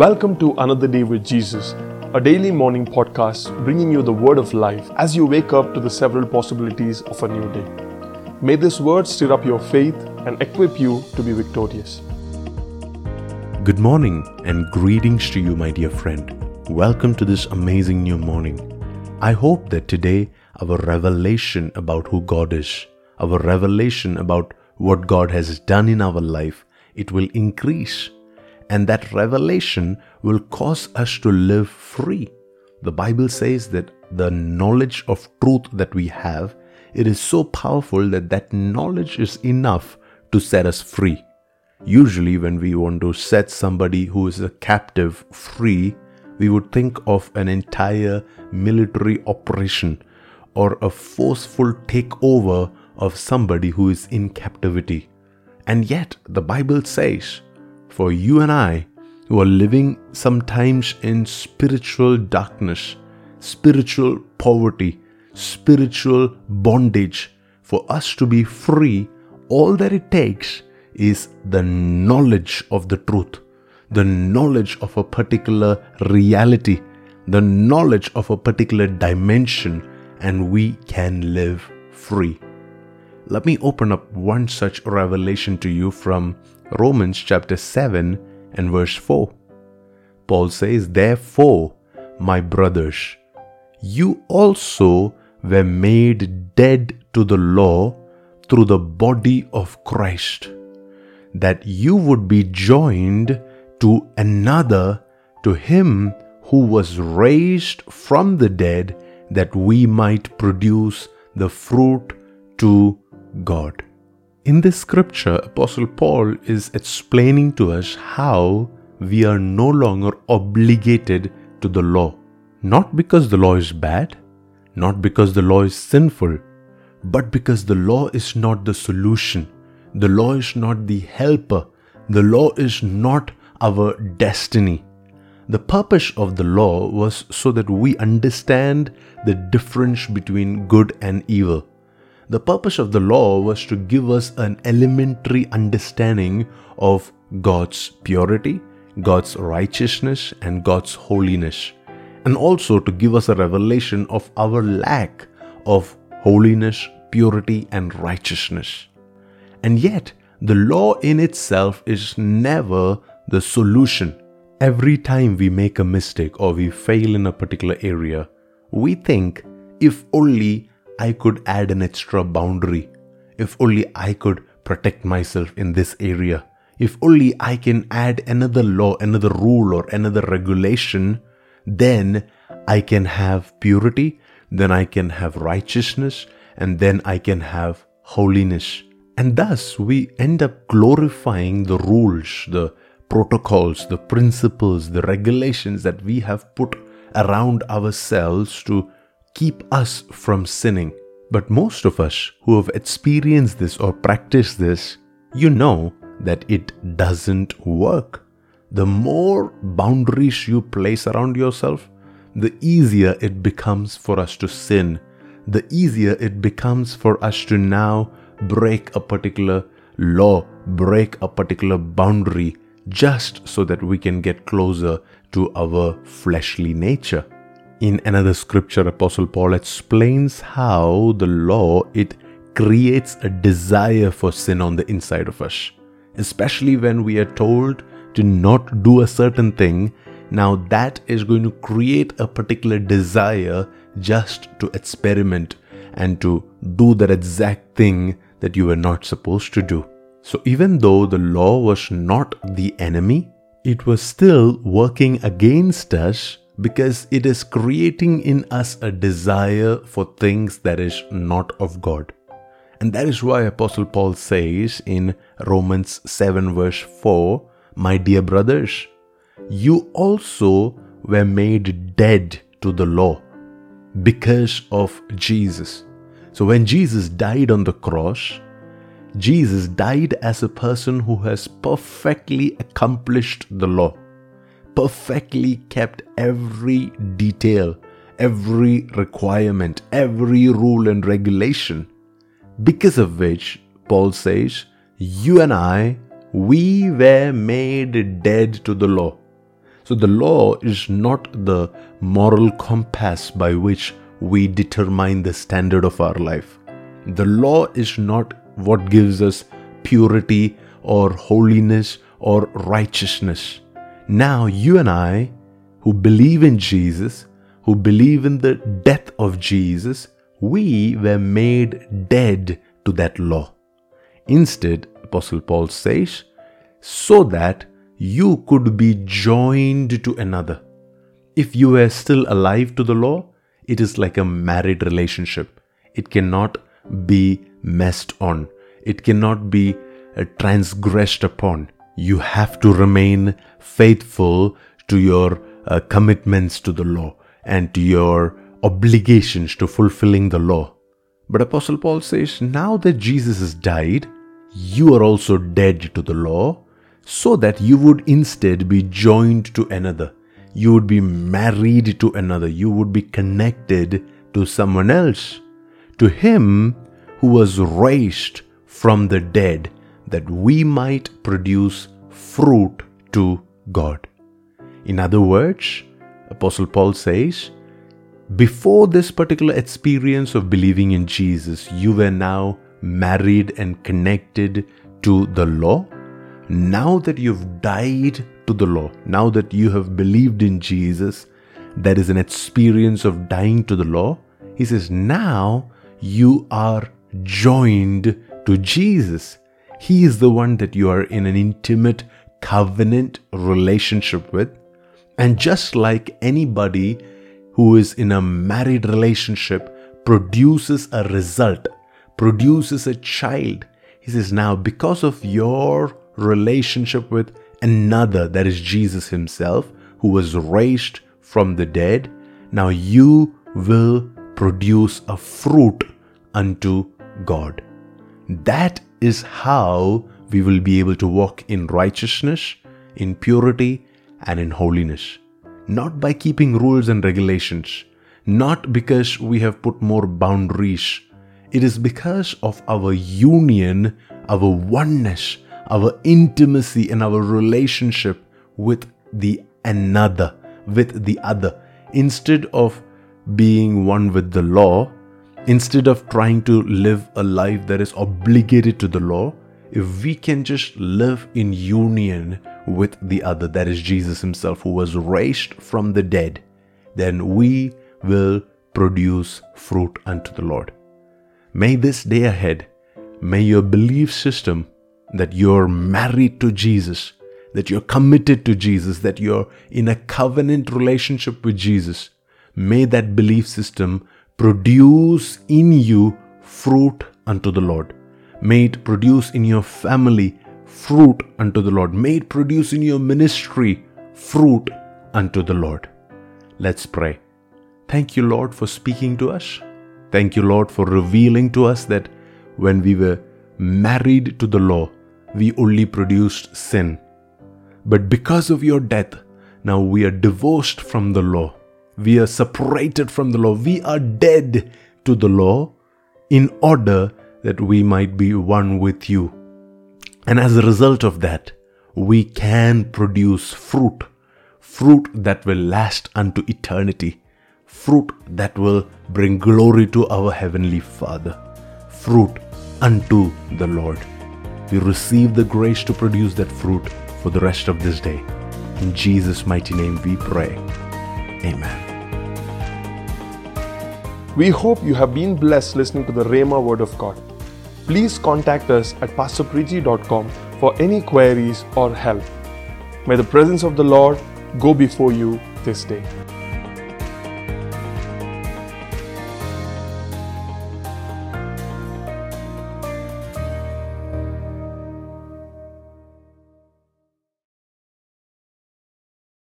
Welcome to Another Day with Jesus, a daily morning podcast bringing you the word of life as you wake up to the several possibilities of a new day. May this word stir up your faith and equip you to be victorious. Good morning and greetings to you, my dear friend. Welcome to this amazing new morning. I hope that today our revelation about who God is, our revelation about what God has done in our life, it will increase and that revelation will cause us to live free. The Bible says that the knowledge of truth that we have, it is so powerful that that knowledge is enough to set us free. Usually, when we want to set somebody who is a captive free, we would think of an entire military operation or a forceful takeover of somebody who is in captivity. And yet, the Bible says for you and I who are living sometimes in spiritual darkness, spiritual poverty, spiritual bondage, for us to be free, all that it takes is the knowledge of the truth, the knowledge of a particular reality, the knowledge of a particular dimension, and we can live free. Let me open up one such revelation to you from Romans chapter 7 and verse 4. Paul says, Therefore, my brothers, you also were made dead to the law through the body of Christ, that you would be joined to another, to him who was raised from the dead, that we might produce the fruit to God. In this scripture, Apostle Paul is explaining to us how we are no longer obligated to the law. Not because the law is bad, not because the law is sinful, but because the law is not the solution. The law is not the helper. The law is not our destiny. The purpose of the law was so that we understand the difference between good and evil. The purpose of the law was to give us an elementary understanding of God's purity, God's righteousness, and God's holiness, and also to give us a revelation of our lack of holiness, purity, and righteousness. And yet, the law in itself is never the solution. Every time we make a mistake or we fail in a particular area, we think if only I could add an extra boundary. If only I could protect myself in this area. If only I can add another law, another rule, or another regulation, then I can have purity, then I can have righteousness, and then I can have holiness. And thus we end up glorifying the rules, the protocols, the principles, the regulations that we have put around ourselves to keep us from sinning. But most of us who have experienced this or practiced this, you know that it doesn't work. The more boundaries you place around yourself, the easier it becomes for us to sin. The easier it becomes for us to now break a particular law, break a particular boundary, just so that we can get closer to our fleshly nature. In another scripture, Apostle Paul explains how the law it creates a desire for sin on the inside of us. Especially when we are told to not do a certain thing, now that is going to create a particular desire just to experiment and to do that exact thing that you were not supposed to do. So, even though the law was not the enemy, it was still working against us because it is creating in us a desire for things that is not of God. And that is why Apostle Paul says in Romans 7, verse 4, My dear brothers, you also were made dead to the law because of Jesus. So when Jesus died on the cross, Jesus died as a person who has perfectly accomplished the law perfectly kept every detail, every requirement, every rule and regulation, because of which, Paul says, you and I, we were made dead to the law. So the law is not the moral compass by which we determine the standard of our life. The law is not what gives us purity or holiness or righteousness. Now, you and I, who believe in Jesus, who believe in the death of Jesus, we were made dead to that law. Instead, Apostle Paul says, so that you could be joined to another. If you were still alive to the law, it is like a married relationship. It cannot be messed on, it cannot be uh, transgressed upon. You have to remain faithful to your uh, commitments to the law and to your obligations to fulfilling the law. But Apostle Paul says, now that Jesus has died, you are also dead to the law, so that you would instead be joined to another. You would be married to another. You would be connected to someone else. To him who was raised from the dead, that we might produce fruit to God. In other words, Apostle Paul says, before this particular experience of believing in Jesus, you were now married and connected to the law. Now that you've died to the law, now that you have believed in Jesus, there is an experience of dying to the law. He says, now you are joined to Jesus. He is the one that you are in an intimate covenant relationship with. And just like anybody who is in a married relationship produces a result, produces a child. He says, Now, because of your relationship with another, that is Jesus Himself, who was raised from the dead, now you will produce a fruit unto God. That is how we will be able to walk in righteousness, in purity, and in holiness not by keeping rules and regulations, not because we have put more boundaries. It is because of our union, our oneness, our intimacy, and our relationship with the another, with the other. Instead of being one with the law, instead of trying to live a life that is obligated to the law, if we can just live in union with the other, that is Jesus Himself, who was raised from the dead, then we will produce fruit unto the Lord. May this day ahead, may your belief system that you're married to Jesus, that you're committed to Jesus, that you're in a covenant relationship with Jesus, may that belief system produce in you fruit unto the Lord. May it produce in your family fruit unto the Lord. May it produce in your ministry fruit unto the Lord. Let's pray. Thank you, Lord, for speaking to us. Thank you, Lord, for revealing to us that when we were married to the law, we only produced sin. But because of your death, now we are divorced from the law. We are separated from the law. We are dead to the law in order that we might be one with you. And as a result of that, we can produce fruit, fruit that will last unto eternity, fruit that will bring glory to our Heavenly Father, fruit unto the Lord. We receive the grace to produce that fruit for the rest of this day. In Jesus' mighty name we pray. Amen. We hope you have been blessed listening to the Rhema Word of God please contact us at pastorpreeti.com for any queries or help. May the presence of the Lord go before you this day.